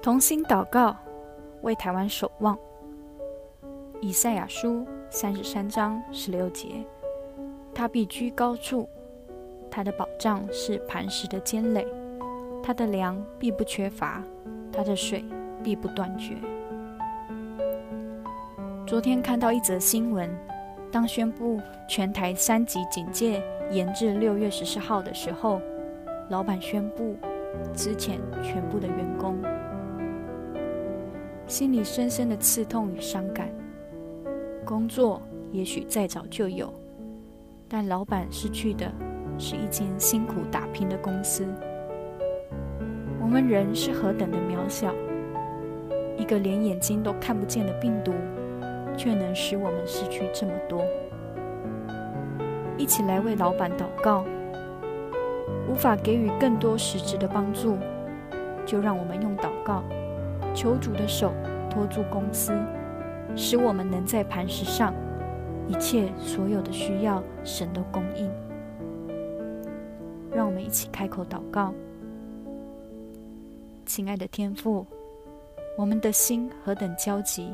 同心祷告，为台湾守望。以赛亚书三十三章十六节：他必居高处，他的保障是磐石的坚垒，他的粮必不缺乏，他的水必不断绝。昨天看到一则新闻，当宣布全台三级警戒延至六月十四号的时候，老板宣布资遣全部的员工。心里深深的刺痛与伤感。工作也许再早就有，但老板失去的是一间辛苦打拼的公司。我们人是何等的渺小，一个连眼睛都看不见的病毒，却能使我们失去这么多。一起来为老板祷告，无法给予更多实质的帮助，就让我们用祷告。求主的手托住公司，使我们能在磐石上，一切所有的需要，神都供应。让我们一起开口祷告。亲爱的天父，我们的心何等焦急，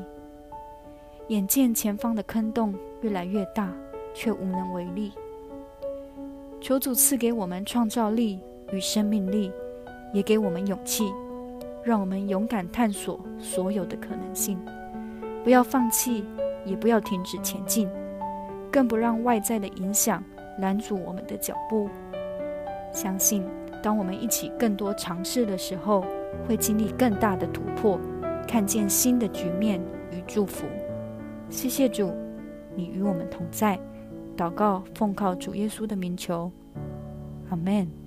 眼见前方的坑洞越来越大，却无能为力。求主赐给我们创造力与生命力，也给我们勇气。让我们勇敢探索所有的可能性，不要放弃，也不要停止前进，更不让外在的影响拦阻我们的脚步。相信，当我们一起更多尝试的时候，会经历更大的突破，看见新的局面与祝福。谢谢主，你与我们同在。祷告，奉靠主耶稣的名求，阿门。